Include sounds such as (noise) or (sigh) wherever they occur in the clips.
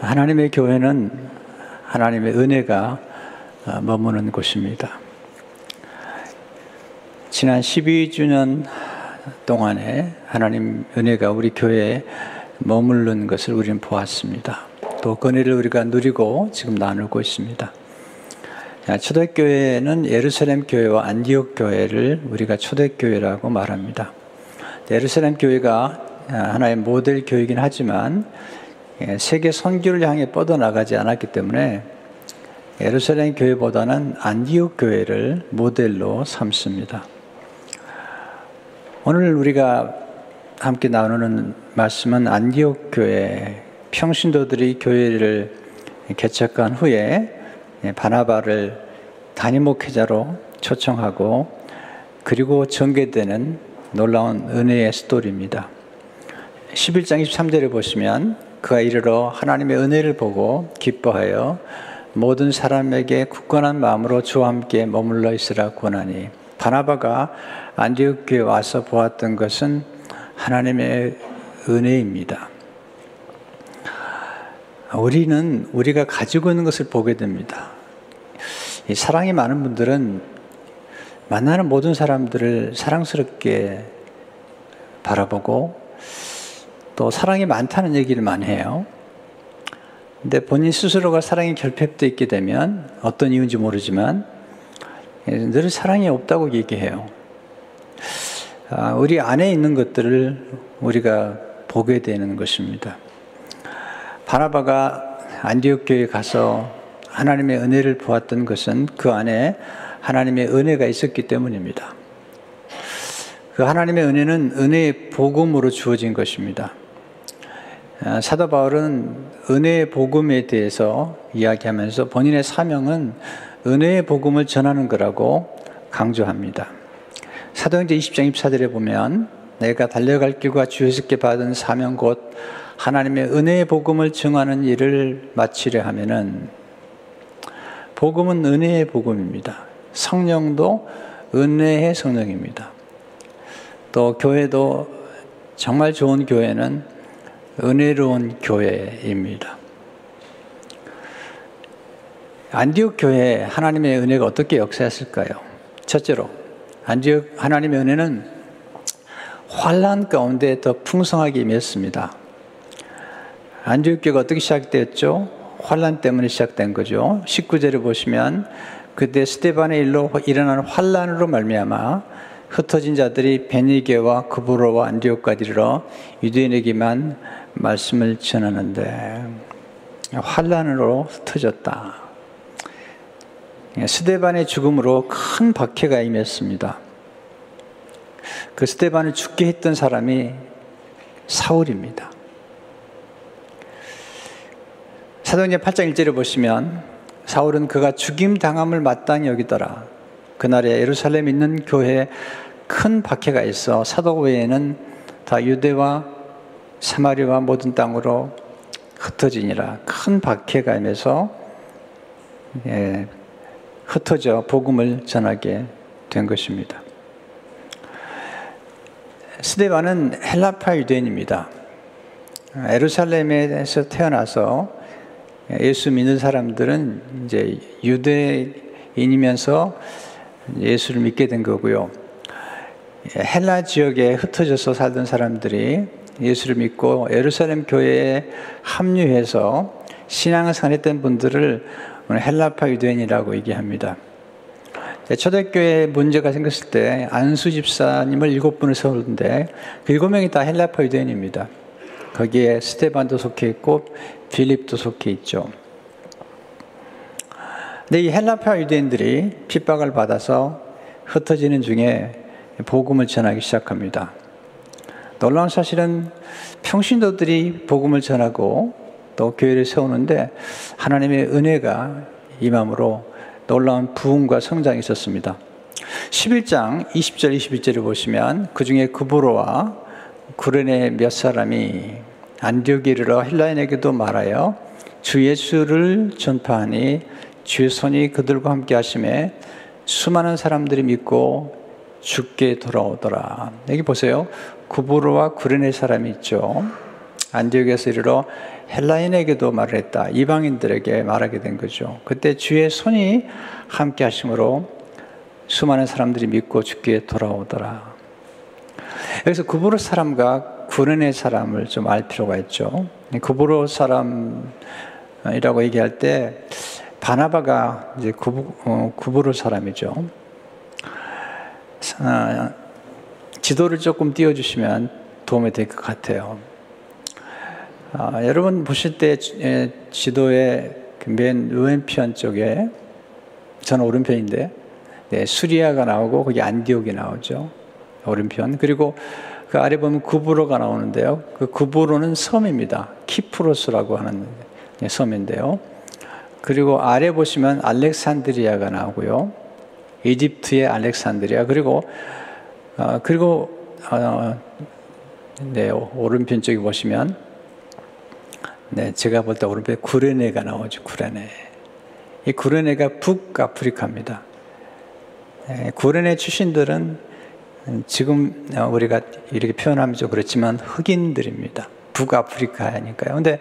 하나님의 교회는 하나님의 은혜가 어, 머무는 곳입니다. 지난 12주년 동안에 하나님 은혜가 우리 교회에 머무른 것을 우리는 보았습니다. 또 그늘을 우리가 누리고 지금 나누고 있습니다. 초대교회는 예루살렘 교회와 안디옥 교회를 우리가 초대교회라고 말합니다. 예루살렘 교회가 하나의 모델 교회이긴 하지만 예, 세계 선교를 향해 뻗어나가지 않았기 때문에 예루살렘 교회보다는 안디옥 교회를 모델로 삼습니다. 오늘 우리가 함께 나누는 말씀은 안디옥 교회 평신도들이 교회를 개척한 후에 바나바를 단임 목회자로 초청하고 그리고 전개되는 놀라운 은혜의 스토리입니다. 11장 23절에 보시면 그가 이르러 하나님의 은혜를 보고 기뻐하여 모든 사람에게 굳건한 마음으로 주와 함께 머물러 있으라 권하니 바나바가 안디옥 교에 와서 보았던 것은 하나님의 은혜입니다. 우리는 우리가 가지고 있는 것을 보게 됩니다. 사랑이 많은 분들은 만나는 모든 사람들을 사랑스럽게 바라보고 또 사랑이 많다는 얘기를 많이 해요. 근데 본인 스스로가 사랑이 결핍돼 있게 되면 어떤 이유인지 모르지만 늘 사랑이 없다고 얘기해요. 아, 우리 안에 있는 것들을 우리가 보게 되는 것입니다. 바나바가 안디옥 교회에 가서 하나님의 은혜를 보았던 것은 그 안에 하나님의 은혜가 있었기 때문입니다. 그 하나님의 은혜는 은혜의 복음으로 주어진 것입니다. 아, 사도 바울은 은혜의 복음에 대해서 이야기하면서 본인의 사명은 은혜의 복음을 전하는 거라고 강조합니다. 사도행전 20장 24절에 보면 내가 달려갈 길과 주에서께 받은 사명 곧 하나님의 은혜의 복음을 증하는 일을 마치려 하면은 복음은 은혜의 복음입니다. 성령도 은혜의 성령입니다. 또 교회도 정말 좋은 교회는 은혜로운 교회입니다. 안디옥 교회 하나님의 은혜가 어떻게 역사했을까요? 첫째로 안디옥 하나님의 은혜는 환란 가운데 더 풍성하게 임했습니다. 안디옥 교회가 어떻게 시작되었죠? 환란 때문에 시작된 거죠. 19절을 보시면 그때 스테반의 일로 일어난 환란으로 말미암아 흩어진 자들이 베니게와 그브로와 안디옥까지 이르러 유대인에게만 말씀을 전하는데 환란으로 흩어졌다. 스테반의 죽음으로 큰 박해가 임했습니다. 그 스테반을 죽게 했던 사람이 사울입니다. 사도행전 8장 1절을 보시면 사울은 그가 죽임 당함을 마땅히 여기더라. 그날에 예루살렘 있는 교회에 큰 박해가 있어 사도 외에는 다 유대와 사마리와 모든 땅으로 흩어지니라. 큰 박해가 임해서 예, 흩어져 복음을 전하게 된 것입니다. 스데반은 헬라파 유대인입니다. 에루살렘에서 태어나서 예수 믿는 사람들은 이제 유대인이면서 예수를 믿게 된 거고요. 헬라 지역에 흩어져서 살던 사람들이 예수를 믿고 예루살렘 교회에 합류해서 신앙을 했던 분들을 헬라파 유대인이라고 얘기합니다. 초대교회 문제가 생겼을 때 안수 집사님을 일곱 분을 세우는데 그 일곱 명이 다 헬라파 유대인입니다. 거기에 스테반도 속해 있고 필립도 속해 있죠. 근데 이 헬라파 유대인들이 핍박을 받아서 흩어지는 중에 복음을 전하기 시작합니다. 놀라운 사실은 평신도들이 복음을 전하고 또 교회를 세우는데 하나님의 은혜가 임함으로 놀라운 부흥과 성장이 있었습니다. 11장 20절 21절을 보시면 그 중에 구브로와 구레네 몇 사람이 안디옥에 이르러 헬라인에게도 말하여 주 예수를 전파하니 주의 손이 그들과 함께 하심에 수많은 사람들이 믿고 죽게 돌아오더라. 여기 보세요. 구브로와 구레네 사람이 있죠. 안디옥에서 이르러 헬라인에게도 말을 했다. 이방인들에게 말하게 된 거죠. 그때 주의 손이 함께 하심으로 수많은 사람들이 믿고 죽기에 돌아오더라. 여기서 구부로 사람과 구레네 사람을 좀 알 필요가 있죠. 구부로 사람이라고 얘기할 때 바나바가 이제 구부, 어, 구부로 사람이죠. 아, 지도를 조금 띄워주시면 도움이 될 것 같아요. 아, 여러분 보실 때 지도의 그맨 왼편 쪽에 저는 오른편인데 네, 수리아가 나오고 거기 안디옥이 나오죠. 오른편. 그리고 그 아래 보면 구브로가 나오는데요. 그 구브로는 섬입니다. 키프로스라고 하는 섬인데요. 그리고 아래 보시면 알렉산드리아가 나오고요. 이집트의 알렉산드리아 그리고 어, 그리고 어, 네 오른편 쪽에 보시면 네 제가 볼 때 오른편에 구레네가 나오죠. 구레네. 이 구레네가 북아프리카입니다. 네, 구레네 출신들은 지금 우리가 이렇게 표현하면 좀 그렇지만 흑인들입니다. 북아프리카니까요. 근데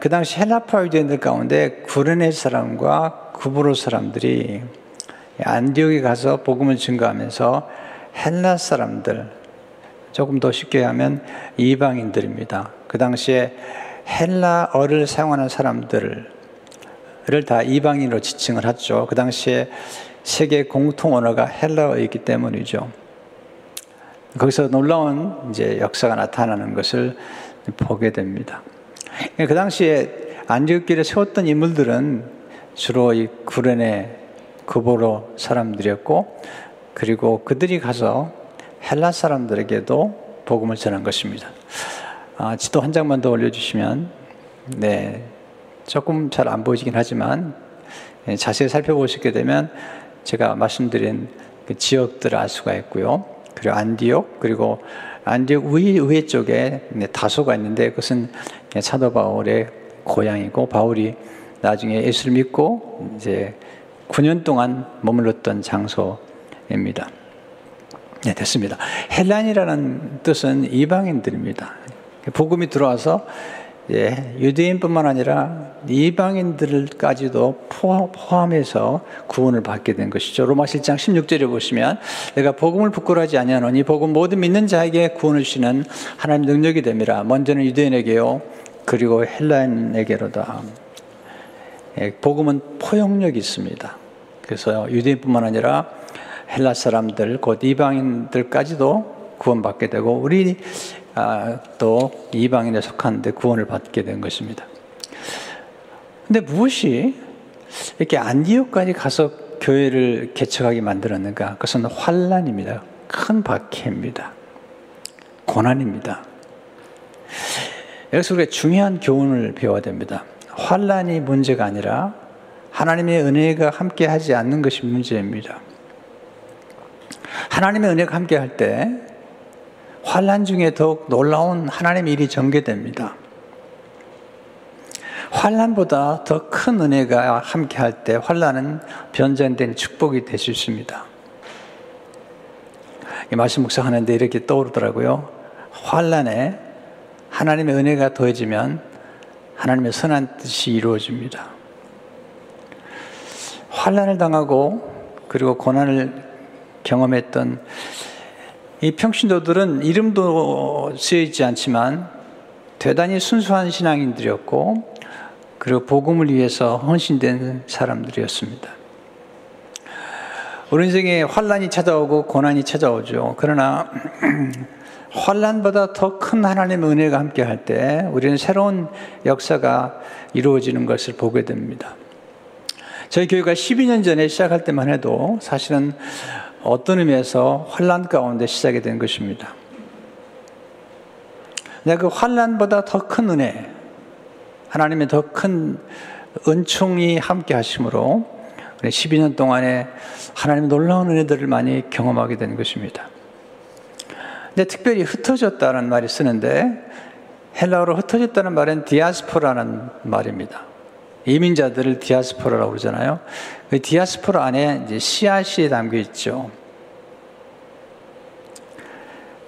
그 당시 헬라파 유대인들 가운데 구레네 사람과 구브로 사람들이 안디옥에 가서 복음을 증거하면서 헬라 사람들 조금 더 쉽게 하면 이방인들입니다. 그 당시에 헬라어를 사용하는 사람들을 다 이방인으로 지칭을 하죠. 그 당시에 세계 공통 언어가 헬라어이기 때문이죠. 거기서 놀라운 이제 역사가 나타나는 것을 보게 됩니다. 그 당시에 안디옥길에 세웠던 인물들은 주로 이 구레네 그보로 사람들이었고 그리고 그들이 가서 헬라 사람들에게도 복음을 전한 것입니다. 아, 지도 한 장만 더 올려주시면 네 조금 잘 안 보이긴 하지만 예, 자세히 살펴보시게 되면 제가 말씀드린 그 지역들을 알 수가 있고요. 그리고 안디옥 그리고 안디옥 위, 위 쪽에 다소가 있는데 그것은 사도 바울의 고향이고 바울이 나중에 예수를 믿고 이제 9년 동안 머물렀던 장소 입니다. 네, 됐습니다. 헬란이라는 뜻은 이방인들입니다. 복음이 들어와서 예, 유대인뿐만 아니라 이방인들까지도 포함해서 구원을 받게 된 것이죠. 로마 7장 16절에 보시면 내가 복음을 부끄러워하지 아니하노니 복음 모든 믿는 자에게 구원을 주시는 하나님 능력이 됨이라. 먼저는 유대인에게요. 그리고 헬라인에게로다. 예, 복음은 포용력이 있습니다. 그래서 유대인뿐만 아니라 헬라 사람들 곧 이방인들까지도 구원받게 되고 우리 아, 또 이방인에 속하는데 구원을 받게 된 것입니다. 근데 무엇이 이렇게 안디옥까지 가서 교회를 개척하게 만들었는가? 그것은 환란입니다. 큰 박해입니다. 고난입니다. 여기서 우리가 중요한 교훈을 배워야 됩니다. 환란이 문제가 아니라 하나님의 은혜가 함께하지 않는 것이 문제입니다. 하나님의 은혜가 함께 할 때 환란 중에 더욱 놀라운 하나님의 일이 전개됩니다. 환란보다 더 큰 은혜가 함께 할 때 환란은 변전된 축복이 될 수 있습니다. 이 말씀 묵상하는데 이렇게 떠오르더라고요. 환란에 하나님의 은혜가 더해지면 하나님의 선한 뜻이 이루어집니다. 환란을 당하고 그리고 고난을 경험했던 이 평신도들은 이름도 쓰여 있지 않지만 대단히 순수한 신앙인들이었고 그리고 복음을 위해서 헌신된 사람들이었습니다. 우리 인생에 환란이 찾아오고 고난이 찾아오죠. 그러나 (clears throat) 환란보다 더 큰 하나님의 은혜가 함께 할 때 우리는 새로운 역사가 이루어지는 것을 보게 됩니다. 저희 교회가 12년 전에 시작할 때만 해도 사실은 어떤 의미에서 환란 가운데 시작이 된 것입니다. 내가 그 환란보다 더 큰 은혜, 하나님의 더 큰 은총이 함께 하심으로 12년 동안에 하나님의 놀라운 은혜들을 많이 경험하게 된 것입니다. 근데 특별히 흩어졌다는 말이 쓰는데 헬라어로 흩어졌다는 말은 디아스포라는 말입니다. 이민자들을 디아스포라라고 그러잖아요. 그 디아스포라 안에 이제 씨앗이 담겨 있죠.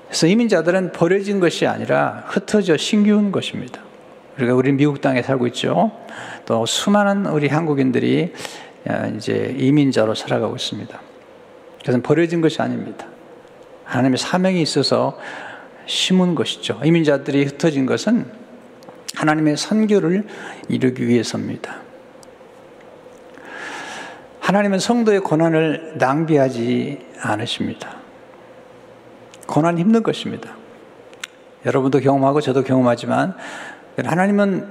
그래서 이민자들은 버려진 것이 아니라 흩어져 신기운 것입니다. 우리가 우리 미국 땅에 살고 있죠. 또 수많은 우리 한국인들이 어, 이제 이민자로 살아가고 있습니다. 그것은 버려진 것이 아닙니다. 하나님의 사명이 있어서 심은 것이죠. 이민자들이 흩어진 것은 하나님의 선교를 이루기 위해서입니다. 하나님은 성도의 고난을 낭비하지 않으십니다. 고난 힘든 것입니다. 여러분도 경험하고 저도 경험하지만 하나님은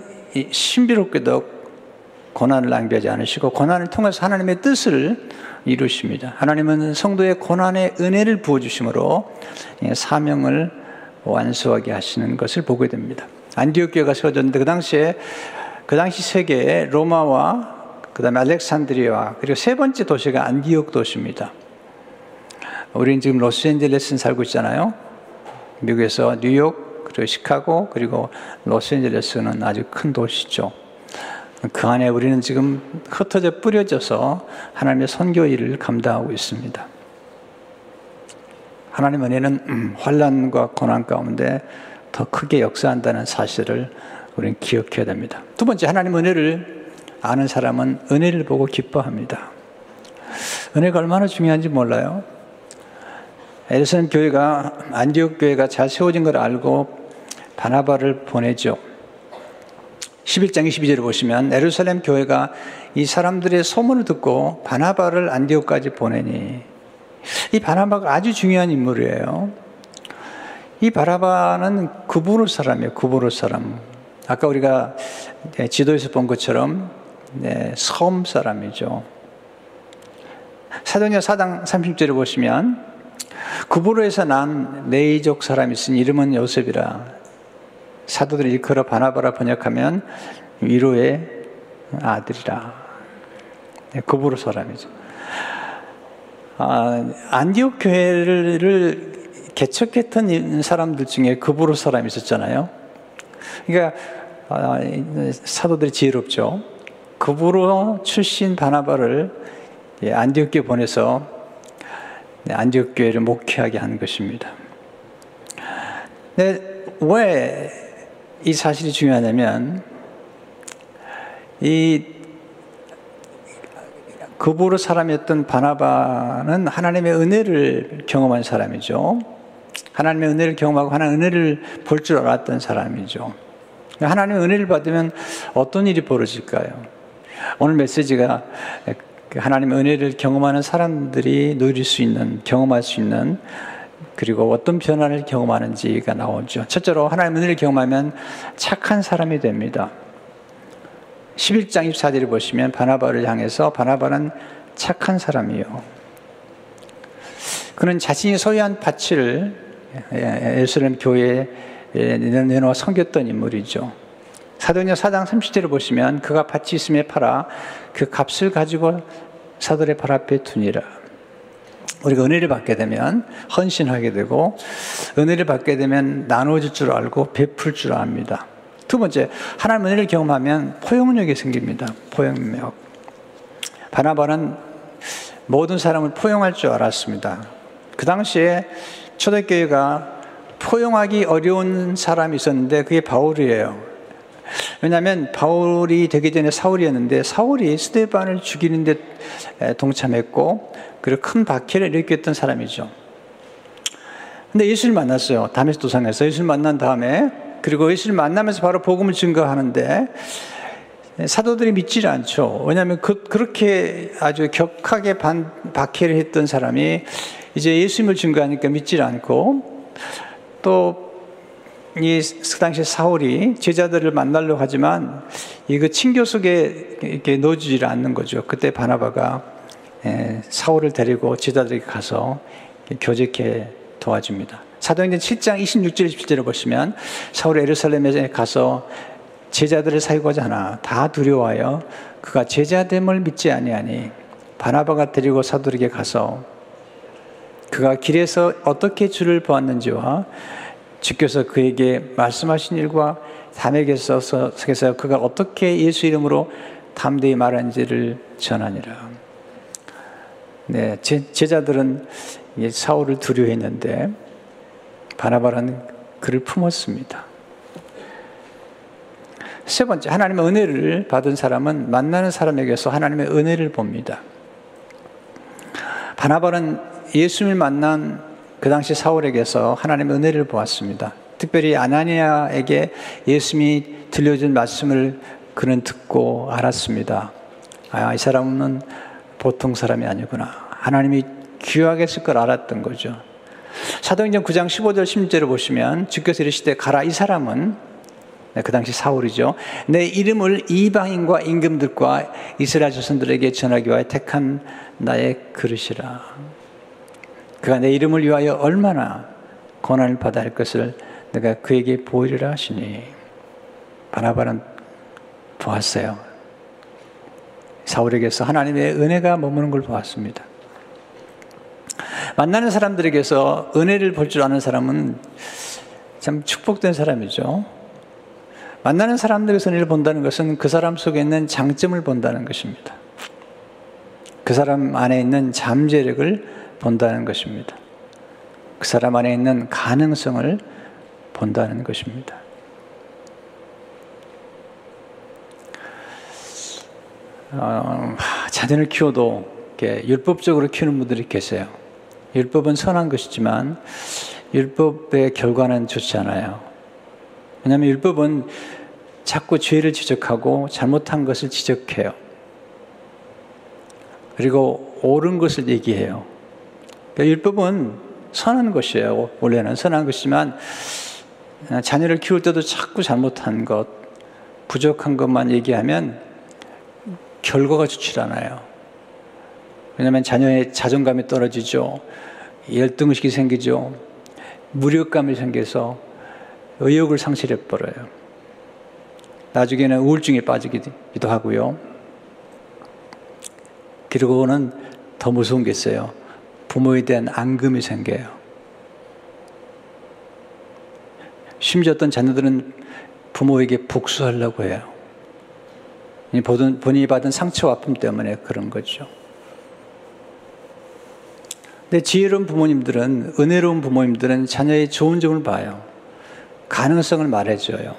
신비롭게도 고난을 낭비하지 않으시고 고난을 통해서 하나님의 뜻을 이루십니다. 하나님은 성도의 고난의 은혜를 부어 주심으로 사명을 완수하게 하시는 것을 보게 됩니다. 안디옥 교회가 세워졌는데 그 당시에 그 당시 세계에 로마와 그다음에 알렉산드리아 그리고 세 번째 도시가 안디옥 도시입니다. 우리는 지금 로스앤젤레스 살고 있잖아요. 미국에서 뉴욕, 그리고 시카고, 그리고 로스앤젤레스는 아주 큰 도시죠. 그 안에 우리는 지금 흩어져 뿌려져서 하나님의 선교 일을 감당하고 있습니다. 하나님 은혜는 음, (clears throat) 환란과 고난 가운데 더 크게 역사한다는 사실을 우리는 기억해야 됩니다. 두 번째, 하나님 은혜를 아는 사람은 은혜를 보고 기뻐합니다. 은혜가 얼마나 중요한지 몰라요. 에르선 교회가 안디옥 교회가 잘 세워진 걸 알고 바나바를 보내죠. 11장 22절을 보시면 에루살렘 교회가 이 사람들의 소문을 듣고 바나바를 안디옥까지 보내니 이 바나바가 아주 중요한 인물이에요. 이 바나바는 구부로 사람이에요. 구부로 사람. 아까 우리가 지도에서 본 것처럼 네, 섬 사람이죠. 사도행 4장 30절을 보시면 구부로에서 난 네이족 사람이 있으니 이름은 요셉이라. 사도들이 일컬어 바나바라 번역하면 위로의 아들이라. 네, 구부로 사람이죠. 아, 안디옥 교회를 개척했던 사람들 중에 구부로 사람이 있었잖아요. 그러니까 아, 사도들이 지혜롭죠. 구부로 출신 바나바를 예, 안디옥 교회 보내서 네, 안디옥 교회를 목회하게 한 것입니다. 네, 왜이 사실이 중요하냐면 이 그부로 사람이었던 바나바는 하나님의 은혜를 경험한 사람이죠. 하나님의 은혜를 경험하고 하나님의 은혜를 볼 줄 알았던 사람이죠. 하나님의 은혜를 받으면 어떤 일이 벌어질까요? 오늘 메시지가 그 하나님의 은혜를 경험하는 사람들이 누릴 수 있는, 경험할 수 있는 그리고 어떤 변화를 경험하는지가 나오죠. 첫째로 하나님의 은혜를 경험하면 착한 사람이 됩니다. 11장 24절을 보시면 바나바를 향해서 바나바는 착한 사람이요. 그는 자신이 소유한 밭을 예루살렘 교회에 내놓아 섬겼던 인물이죠. 사도행전 4장 30절을 보시면 그가 밭이 있음에 팔아 그 값을 가지고 사도의 발 앞에 두니라. 우리가 은혜를 받게 되면 헌신하게 되고 은혜를 받게 되면 나눠줄 줄 알고 베풀 줄 압니다. 두 번째, 하나님 은혜를 경험하면 포용력이 생깁니다. 포용력. 바나바는 모든 사람을 포용할 줄 알았습니다. 그 당시에 초대교회가 포용하기 어려운 사람이 있었는데 그게 바울이에요. 왜냐하면 바울이 되기 전에 사울이었는데 사울이 스테반을 죽이는데 동참했고 그리고 큰 박해를 일으켰던 사람이죠. 근데 예수를 만났어요. 다메스 도상에서 예수를 만난 다음에 그리고 예수를 만나면서 바로 복음을 증거하는데 사도들이 믿질 않죠. 왜냐하면 그, 그렇게 아주 격하게 반, 박해를 했던 사람이 이제 예수님을 증거하니까 믿질 않고 또이 당시 사울이 제자들을 만나려고 하지만 이거 친교 속에 이렇게 넣어주질 않는 거죠. 그때 바나바가 예, 사울을 데리고 제자들에게 가서 교제케 도와줍니다. 사도행전 7장 26절 27절을 보시면 사울이 에르살렘에 가서 제자들을 사유하지 않아 다 두려워하여 그가 제자됨을 믿지 아니하니 바나바가 데리고 사도에게 가서 그가 길에서 어떻게 주를 보았는지와 주께서 그에게 말씀하신 일과 담에게 써서 그가 어떻게 예수 이름으로 담대히 말한지를 전하니라. 네, 제, 제자들은 사울을 두려워했는데 바나바라는 그를 품었습니다. 세 번째, 하나님의 은혜를 받은 사람은 만나는 사람에게서 하나님의 은혜를 봅니다. 바나바는 예수님을 만난 그 당시 사울에게서 하나님의 은혜를 보았습니다. 특별히 아나니아에게 예수님이 들려준 말씀을 그는 듣고 알았습니다. 아, 이 사람은 보통 사람이 아니구나. 하나님이 귀하게 쓸 걸 알았던 거죠. 사도행전 9장 15절 16절을 보시면 주께서 이르시되 가라 이 사람은 네, 그 당시 사울이죠. 내 이름을 이방인과 임금들과 이스라엘 자손들에게 전하기 위하여 택한 나의 그릇이라. 그가 내 이름을 위하여 얼마나 고난을 받아야 할 것을 내가 그에게 보이리라 하시니 바나바는 보았어요. 사울에게서 하나님의 은혜가 머무는 걸 보았습니다. 만나는 사람들에게서 은혜를 볼 줄 아는 사람은 참 축복된 사람이죠. 만나는 사람들에게서 은혜를 본다는 것은 그 사람 속에 있는 장점을 본다는 것입니다. 그 사람 안에 있는 잠재력을 본다는 것입니다. 그 사람 안에 있는 가능성을 본다는 것입니다. 어, 자녀를 키워도 율법적으로 키우는 분들이 계세요. 율법은 선한 것이지만 율법의 결과는 좋지 않아요. 왜냐하면 율법은 자꾸 죄를 지적하고 잘못한 것을 지적해요. 그리고 옳은 것을 얘기해요. 그러니까 율법은 선한 것이에요. 원래는 선한 것이지만 자녀를 키울 때도 자꾸 잘못한 것, 부족한 것만 얘기하면 결과가 좋지 않아요. 왜냐하면 자녀의 자존감이 떨어지죠. 열등의식이 생기죠. 무력감이 생겨서 의욕을 상실해버려요. 나중에는 우울증에 빠지기도 하고요. 그리고는 더 무서운 게 있어요. 부모에 대한 앙금이 생겨요. 심지어 어떤 자녀들은 부모에게 복수하려고 해요. 본인이 받은 상처와 아픔 때문에 그런 거죠. 근데 지혜로운 부모님들은, 은혜로운 부모님들은 자녀의 좋은 점을 봐요. 가능성을 말해줘요.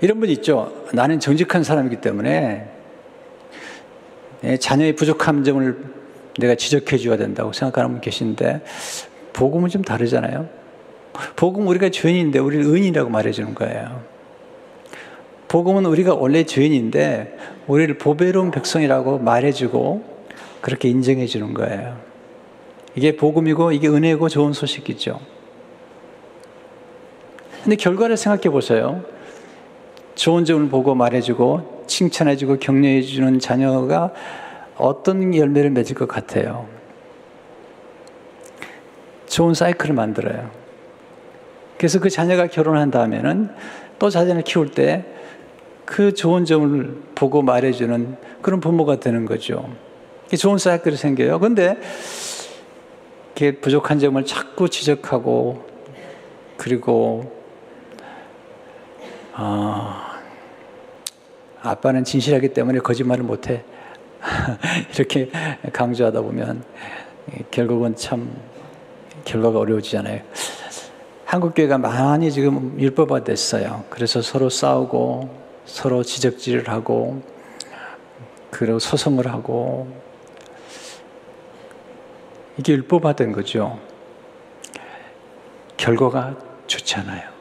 이런 분 있죠. 나는 정직한 사람이기 때문에 자녀의 부족한 점을 내가 지적해 줘야 된다고 생각하는 분 계신데, 복음은 좀 다르잖아요. 복음 우리가 죄인인데 우리를 은이라고 말해 주는 거예요. 복음은 우리가 원래 죄인인데 우리를 보배로운 백성이라고 말해 주고 그렇게 인정해 주는 거예요. 이게 복음이고 이게 은혜고 좋은 소식이죠. 근데 결과를 생각해 보세요. 좋은 점을 보고 말해주고 칭찬해주고 격려해주는 자녀가 어떤 열매를 맺을 것 같아요? 좋은 사이클을 만들어요. 그래서 그 자녀가 결혼한 다음에는 또 자녀를 키울 때 그 좋은 점을 보고 말해주는 그런 부모가 되는 거죠. 좋은 사이클이 생겨요. 근데 부족한 점을 자꾸 지적하고 그리고 어, 아빠는 진실하기 때문에 거짓말을 못해. (laughs) 이렇게 강조하다 보면 결국은 참 결과가 어려워지잖아요. 한국 교회가 많이 지금 율법화 됐어요. 그래서 서로 싸우고 서로 지적질을 하고 그리고 소송을 하고 이게 율법화된 거죠. 결과가 좋지 않아요.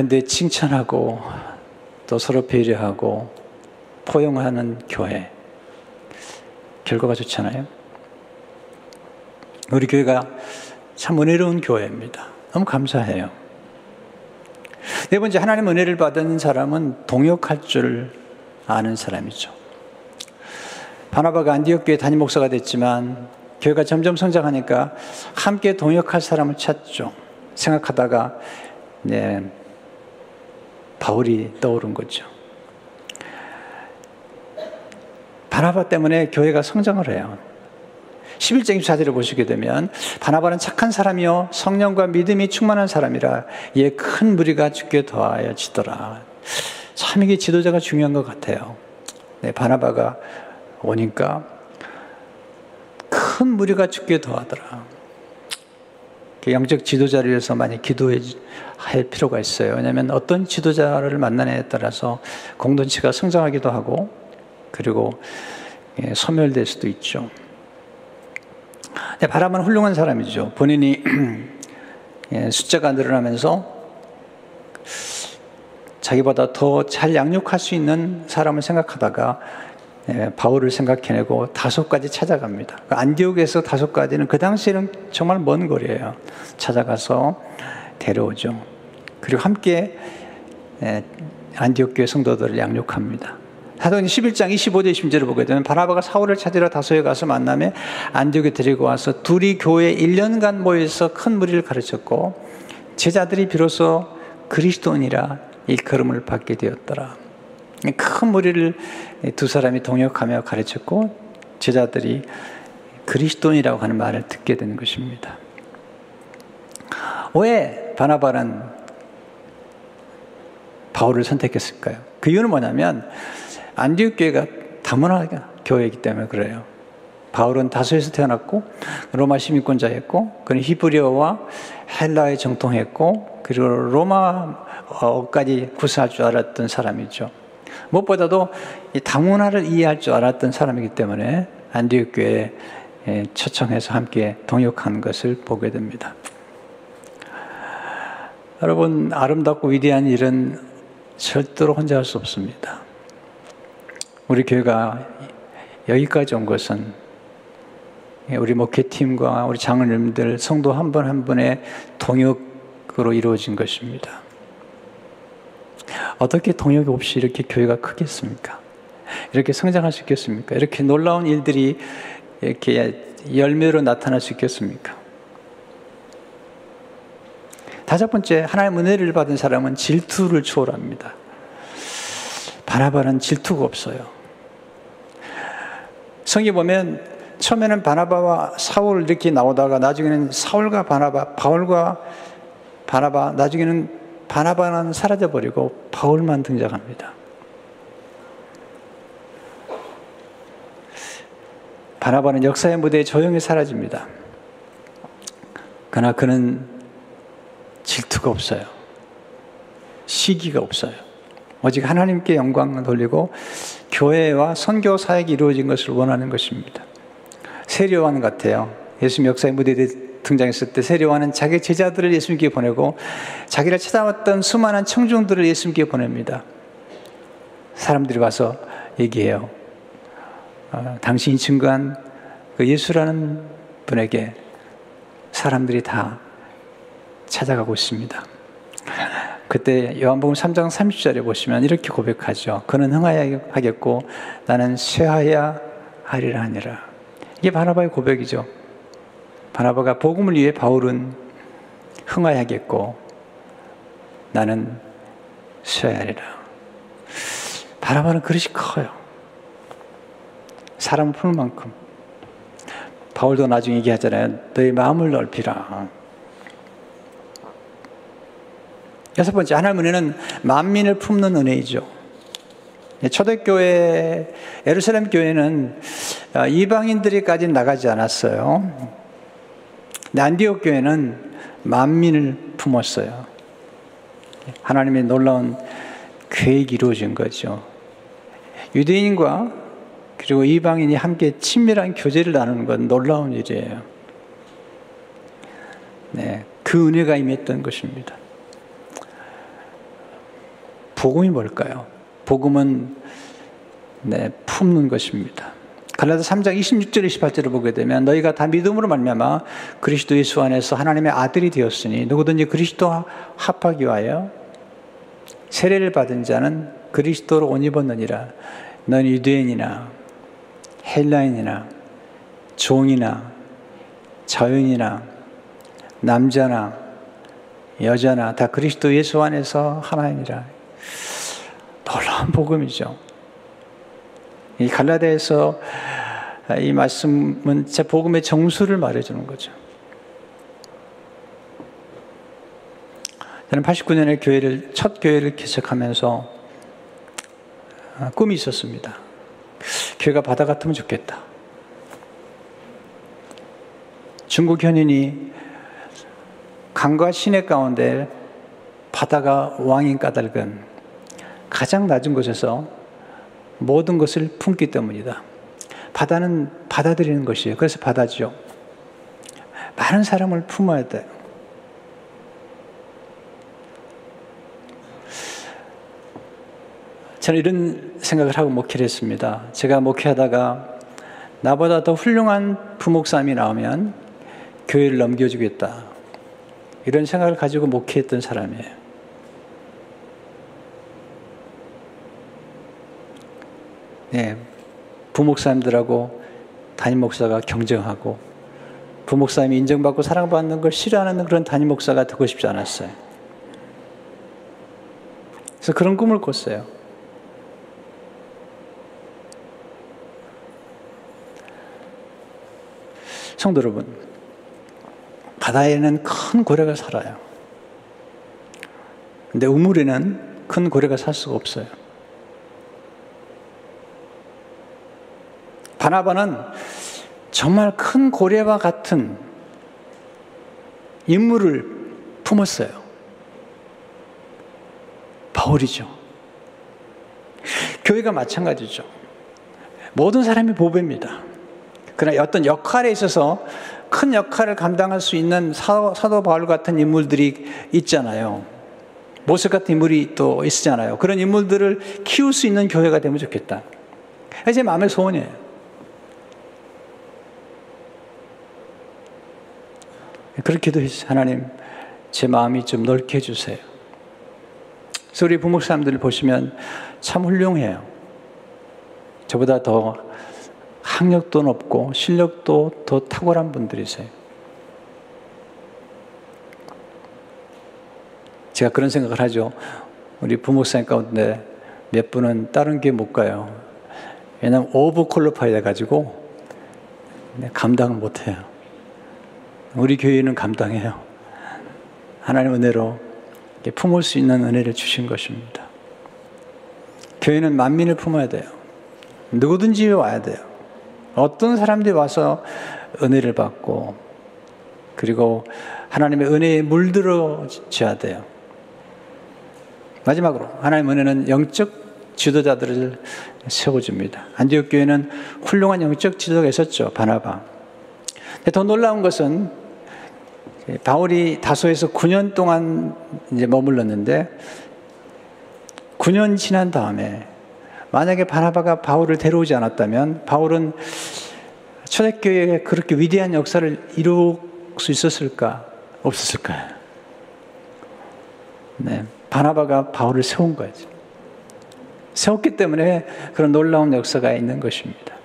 근데 칭찬하고 또 서로 배려하고 포용하는 교회 결과가 좋잖아요. 우리 교회가 참 은혜로운 교회입니다. 너무 감사해요. 네 번째, 하나님 은혜를 받은 사람은 동역할 줄 아는 사람이죠. 바나바가 안디옥 교회 담임 목사가 됐지만 교회가 점점 성장하니까 함께 동역할 사람을 찾죠. 생각하다가 네, 바울이 떠오른 거죠. 바나바 때문에 교회가 성장을 해요. 11장 24절을 보시게 되면 바나바는 착한 사람이요 성령과 믿음이 충만한 사람이라 이에 큰 무리가 죽게 더하여 지더라. 참 이게 지도자가 중요한 것 같아요. 네, 바나바가 오니까 큰 무리가 죽게 더하더라. 영적 지도자를 위해서 많이 기도할 필요가 있어요. 왜냐하면 어떤 지도자를 만나냐에 따라서 공동체가 성장하기도 하고 그리고 예, 소멸될 수도 있죠. 바람은 훌륭한 사람이죠. 본인이 (clears throat) 예, 숫자가 늘어나면서 자기보다 더 잘 양육할 수 있는 사람을 생각하다가 예, 바울을 생각해내고 다섯까지 찾아갑니다. 그 안디옥에서 다섯까지는 그 당시에는 정말 먼 거리예요. 찾아가서 데려오죠. 그리고 함께 예, 안디옥 교회 성도들을 양육합니다. 사도행 11장 25절 20절을 보게 되면 바나바가 사울을 찾으러 다소에 가서 만남에 안디옥에 데리고 와서 둘이 교회 1년간 모여서 큰 무리를 가르쳤고 제자들이 비로소 그리스도인이라 일컬음을 받게 되었더라. 큰 무리를 두 사람이 동역하며 가르쳤고 제자들이 그리스도인이라고 하는 말을 듣게 되는 것입니다. 왜 바나바는 바울을 선택했을까요? 그 이유는 뭐냐면 안디옥 교회가 다문화 교회이기 때문에 그래요. 바울은 다소에서 태어났고 로마 시민권자였고 그는 히브리어와 헬라에 정통했고 그리고 로마어까지 구사할 줄 알았던 사람이죠. 무엇보다도 다문화를 이해할 줄 알았던 사람이기 때문에 안디옥 교회에 초청해서 함께 동역한 것을 보게 됩니다. 여러분 아름답고 위대한 일은 절대로 혼자 할 수 없습니다. 우리 교회가 여기까지 온 것은 우리 목회팀과 우리 장로님들 성도 한 분한 분의 동역으로 이루어진 것입니다. 어떻게 동역이 없이 이렇게 교회가 크겠습니까? 이렇게 성장할 수 있겠습니까? 이렇게 놀라운 일들이 이렇게 열매로 나타날 수 있겠습니까? 다섯 번째, 하나의 은혜를 받은 사람은 질투를 초월합니다. 바나바는 질투가 없어요. 성경 보면 처음에는 바나바와 사울 이렇게 나오다가 나중에는 사울과 바나바, 바울과 바나바, 나중에는 바나바는 사라져버리고 바울만 등장합니다. 바나바는 역사의 무대에 조용히 사라집니다. 그러나 그는 질투가 없어요. 시기가 없어요. 오직 하나님께 영광을 돌리고 교회와 선교 사역이 이루어진 것을 원하는 것입니다. 세례요한 같아요. 예수님 역사의 무대에 등장했을 때 세례요한은 자기 제자들을 예수님께 보내고 자기를 찾아왔던 수많은 청중들을 예수님께 보냅니다. 사람들이 와서 얘기해요. 어, 당신이 증거한 그 예수라는 분에게 사람들이 다 찾아가고 있습니다. 그때 요한복음 3장 30절에 보시면 이렇게 고백하죠. 그는 흥하야 하겠고 나는 쇠하야 하리라 하니라. 이게 바나바의 고백이죠. 바나바가 복음을 위해 바울은 흥하야겠고 나는 쇠하리라. 바나바는 그릇이 커요. 사람을 푸는 만큼. 바울도 나중에 얘기하잖아요. 너의 마음을 넓히라. 여섯 번째, 하나님 은혜는 만민을 품는 은혜이죠. 초대교회, 에루살렘 교회는 아, 이방인들이까지 나가지 않았어요. 안디옥 교회는 만민을 품었어요. 하나님의 놀라운 계획이 이루어진 거죠. 유대인과 그리고 이방인이 함께 친밀한 교제를 나누는 건 놀라운 일이에요. 네, 그 은혜가 임했던 것입니다. 복음이 뭘까요? 복음은 네, 품는 것입니다. 갈라디 3장 26절 28절을 보게 되면 너희가 다 믿음으로 말미암아 그리스도 예수 안에서 하나님의 아들이 되었으니 누구든지 그리스도 합하기 위하여 세례를 받은 자는 그리스도로 옷 입었느니라 넌 유대인이나 헬라인이나 종이나 자유인이나 남자나 여자나 다 그리스도 예수 안에서 하나이니라 놀라운 복음이죠. 이 갈라디아에서 이 말씀은 제 복음의 정수를 말해주는 거죠. 저는 89년에 교회를 첫 교회를 개척하면서 꿈이 있었습니다. 교회가 바다 같으면 좋겠다. 중국 현인이 강과 시내 가운데 바다가 왕인 까닭은 가장 낮은 곳에서 모든 것을 품기 때문이다. 바다는 받아들이는 것이에요. 그래서 바다죠. 많은 사람을 품어야 돼요. 저는 이런 생각을 하고 목회를 했습니다. 제가 목회하다가 나보다 더 훌륭한 부목사님이 나오면 교회를 넘겨주겠다. 이런 생각을 가지고 목회했던 사람이에요. 네, 부목사님들하고 담임 목사가 경쟁하고 부목사님이 인정받고 사랑받는 걸 싫어하는 그런 담임 목사가 되고 싶지 않았어요. 그래서 그런 꿈을 꿨어요. 성도 여러분, 바다에는 큰 고래가 살아요. 근데 우물에는 큰 고래가 살 수가 없어요. 바나바는 정말 큰 고래와 같은 인물을 품었어요. 바울이죠. 교회가 마찬가지죠. 모든 사람이 보배입니다. 그러나 어떤 역할에 있어서 큰 역할을 감당할 수 있는 사도, 사도 바울 같은 인물들이 있잖아요. 모습 같은 인물이 또 있잖아요. 그런 인물들을 키울 수 있는 교회가 되면 좋겠다. 제 마음의 소원이에요. 그렇게도 하나님 제 마음이 좀 넓게 해주세요. 그래서 우리 부목사님들 보시면 참 훌륭해요. 저보다 더 학력도 높고 실력도 더 탁월한 분들이세요. 제가 그런 생각을 하죠. 우리 부목사님 가운데 몇 분은 다른 교회 못 가요. 왜냐면 오버 퀄리파이 돼가지고 감당을 못 해요. 우리 교회는 감당해요. 하나님 은혜로 품을 수 있는 은혜를 주신 것입니다. 교회는 만민을 품어야 돼요. 누구든지 와야 돼요. 어떤 사람들이 와서 은혜를 받고 그리고 하나님의 은혜에 물들어져야 돼요. 마지막으로 하나님 은혜는 영적 지도자들을 세워줍니다. 안디옥 교회는 훌륭한 영적 지도가 있었죠. 바나바. 더 놀라운 것은 바울이 다소에서 9년 동안 이제 머물렀는데 9년 지난 다음에 만약에 바나바가 바울을 데려오지 않았다면 바울은 초대교회에 그렇게 위대한 역사를 이룰 수 있었을까? 없었을까요? 네. 바나바가 바울을 세운 거죠. 세웠기 때문에 그런 놀라운 역사가 있는 것입니다.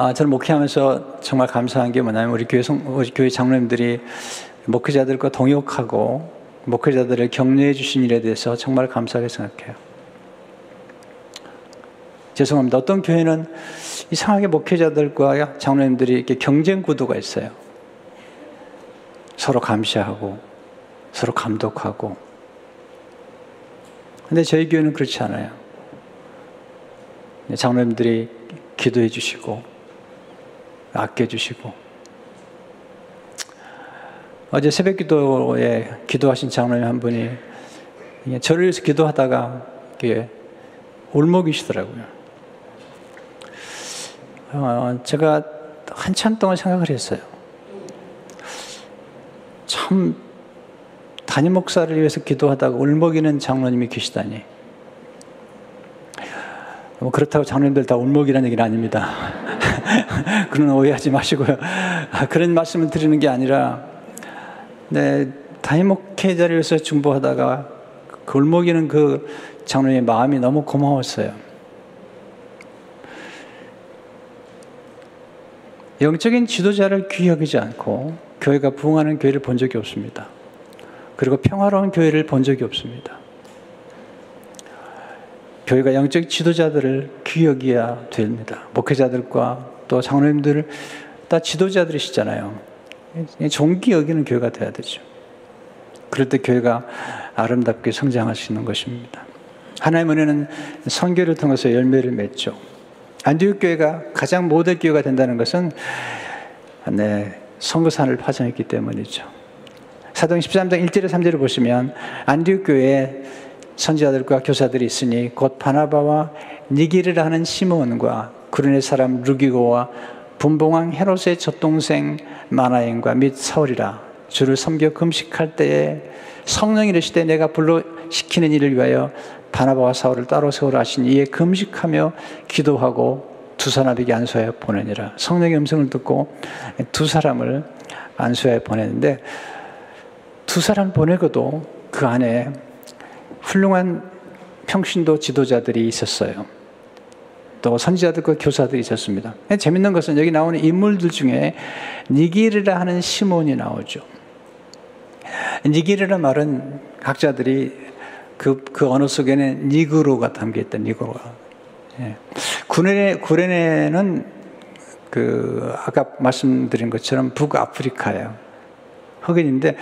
아, 저는 목회하면서 정말 감사한 게 뭐냐면 우리 교회, 성, 우리 교회 장로님들이 목회자들과 동역하고 목회자들을 격려해 주신 일에 대해서 정말 감사하게 생각해요. 죄송합니다. 어떤 교회는 이상하게 목회자들과 장로님들이 이렇게 경쟁 구도가 있어요. 서로 감시하고, 서로 감독하고. 근데 저희 교회는 그렇지 않아요. 장로님들이 기도해 주시고, 아껴주시고 어제 새벽 기도에 기도하신 장로님 한 분이 절을 위해서 기도하다가 울먹이시더라고요. 어, 제가 한참 동안 생각을 했어요. 참 담임 목사를 위해서 기도하다가 울먹이는 장로님이 계시다니. 뭐 그렇다고 장로님들 다 울먹이라는 얘기는 아닙니다. (laughs) 그런 오해하지 마시고요. 아, 그런 말씀을 드리는 게 아니라, 네, 목회자를 위해서 중보하다가 골목이는 그 장로의 마음이 너무 고마웠어요. 영적인 지도자를 귀히 여기지 않고 교회가 부흥하는 교회를 본 적이 없습니다. 그리고 평화로운 교회를 본 적이 없습니다. 교회가 영적 지도자들을 귀히 여기야 됩니다. 목회자들과 또 장로님들 다 지도자들이시잖아요. 종기 여기는 교회가 돼야 되죠. 그럴 때 교회가 아름답게 성장할 수 있는 것입니다. 하나님 은혜는 선교를 통해서 열매를 맺죠. 안디옥 교회가 가장 모델 교회가 된다는 것은 네, 선교산을 파송했기 때문이죠. 사도행 13장 1절에 3절을 보시면 안디옥 교회에 선지자들과 교사들이 있으니 곧 바나바와 니기를 하는 시몬과 구르네 사람 루기고와 분봉왕 헤롯의 젖동생 마나엔과 및 사울이라 주를 섬겨 금식할 때에 성령이 이르시되 내가 불러 시키는 일을 위하여 바나바와 사울을 따로 세우라 하신 이에 금식하며 기도하고 두 사람에게 안수하여 보내니라. 성령의 음성을 듣고 두 사람을 안수하여 보내는데 두 사람 보내고도 그 안에 훌륭한 평신도 지도자들이 있었어요. 또 선지자들과 교사들이 있었습니다. 재밌는 것은 여기 나오는 인물들 중에 니기르라 하는 시몬이 나오죠. 니기르라 말은 각자들이 그, 그 언어 속에는 니그로가 담겨있다, 니그로가. 예. 구레네, 구레네는 그, 아까 말씀드린 것처럼 북아프리카예요. 흑인인데,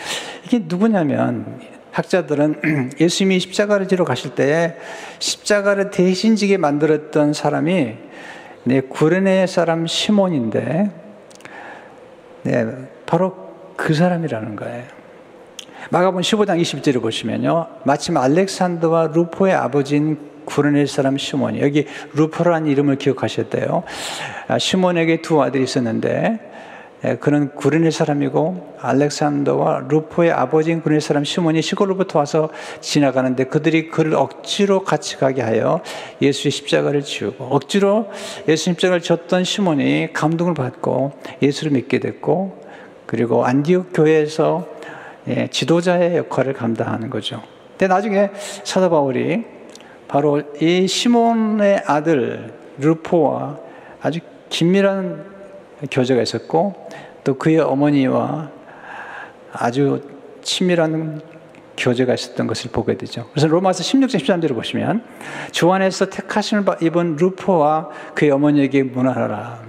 이게 누구냐면, 학자들은 (clears throat) 예수님이 십자가를 지러 가실 때 십자가를 대신 지게 만들었던 사람이 네, 구레네 사람 시몬인데, 네, 바로 그 사람이라는 거예요. 마가본 15장 20절을 보시면요. 마침 알렉산더와 루포의 아버지인 구르넬 사람 시몬이 여기 루포라는 이름을 기억하셨대요. 아, 시몬에게 두 아들이 있었는데 예, 그는 구르넬 사람이고 알렉산더와 루포의 아버지인 구르넬 사람 시몬이 시골로부터 와서 지나가는데 그들이 그를 억지로 같이 가게 하여 예수의 십자가를 지우고 억지로 예수 십자가를 졌던 시몬이 감동을 받고 예수를 믿게 됐고 그리고 안디옥 교회에서 예, 지도자의 역할을 감당하는 거죠. 근데 나중에 사도 바울이 바로 이 시몬의 아들 루포와 아주 긴밀한 교제가 있었고 또 그의 어머니와 아주 친밀한 교제가 있었던 것을 보게 되죠. 그래서 로마서 16장 13절을 보시면 주 안에서 택하심을 입은 루포와 그의 어머니에게 문하라.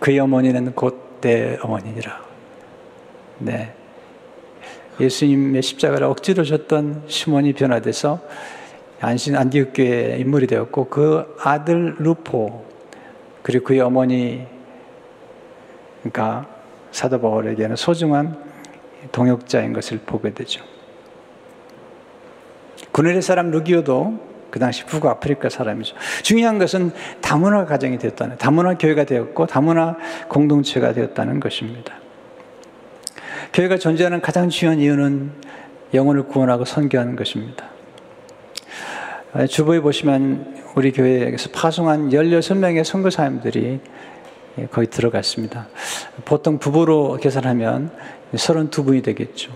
그의 어머니는 곧 내 어머니니라. 네. 예수님의 십자가를 억지로 졌던 시몬이 변화돼서 안신 안디옥 교회 인물이 되었고 그 아들 루포 그리고 그의 어머니 가 사도 바울에게는 소중한 동역자인 것을 보게 되죠. 구네의 사람 루기오도 그 당시 북아프리카 사람이죠. 중요한 것은 다문화 가정이 되었다는, 다문화 교회가 되었고 다문화 공동체가 되었다는 것입니다. 교회가 존재하는 가장 중요한 이유는 영혼을 구원하고 선교하는 것입니다. 아, 주보에 보시면 우리 교회에서 파송한 16명의 선교사님들이 거기 들어갔습니다. 보통 부부로 계산하면 32분이 되겠죠.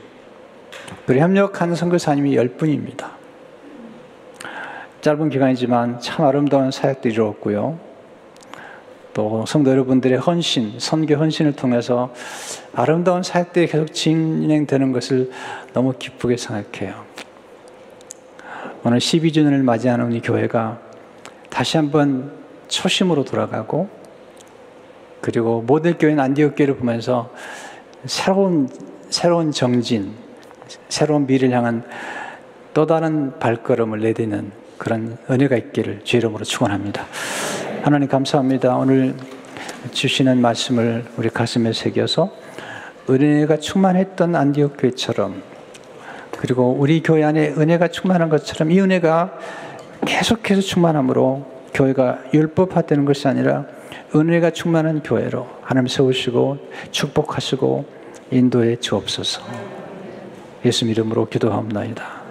그리고 협력하는 선교사님이 10분입니다. 짧은 기간이지만 참 아름다운 사역도 이루었고요. 또 성도 여러분들의 헌신, 선교 헌신을 통해서 아름다운 사역들이 계속 진행되는 것을 너무 기쁘게 생각해요. 오늘 12주년을 맞이하는 우리 교회가 다시 한번 초심으로 돌아가고 그리고 모델 교회 안디옥 교회를 보면서 새로운 새로운 정진, 새로운 미래를 향한 또 다른 발걸음을 내딛는 그런 은혜가 있기를 주 이름으로 축원합니다. 하나님 감사합니다. 오늘 주시는 말씀을 우리 가슴에 새겨서 은혜가 충만했던 안디옥 교회처럼 그리고 우리 교회 안에 은혜가 충만한 것처럼 이 은혜가 계속해서 충만함으로 교회가 율법화되는 것이 아니라 은혜가 충만한 교회로 하나님 세우시고 축복하시고 인도해 주옵소서. 예수 이름으로 기도합니다.